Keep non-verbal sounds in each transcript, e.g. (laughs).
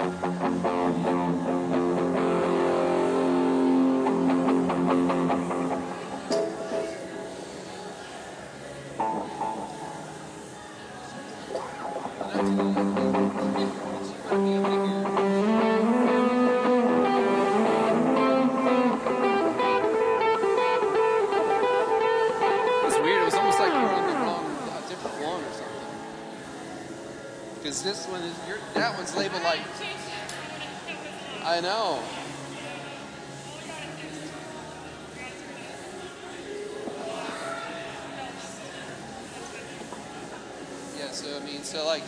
Thank you. Because this one is your that one's labeled like. I know. Yeah. So I mean, so like.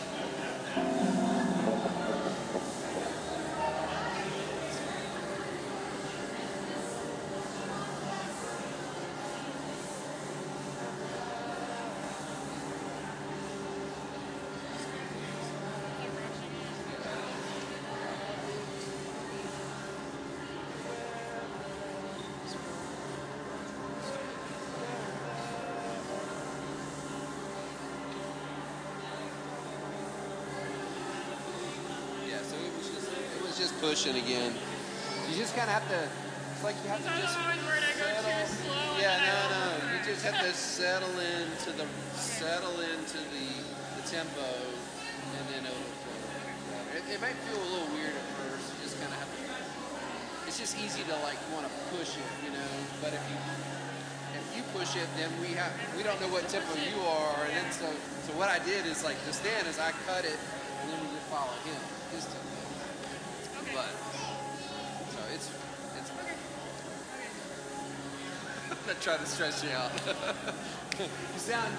Pushing again. You just kind of have to. It's like you have to just. I'm always I go settle. Yeah, no, no. You just have to settle into the settle into the, the tempo, and then it'll flow. It, it might feel a little weird at first. You just kind of have to. It's just easy to like want to push it, you know. But if you if you push it, then we have we don't know what tempo you are, and then so so what I did is like just then is I cut it, and then we just follow him his tempo. Okay. But so it's it's. Okay. I'm not trying to stress you out. (laughs) you sound.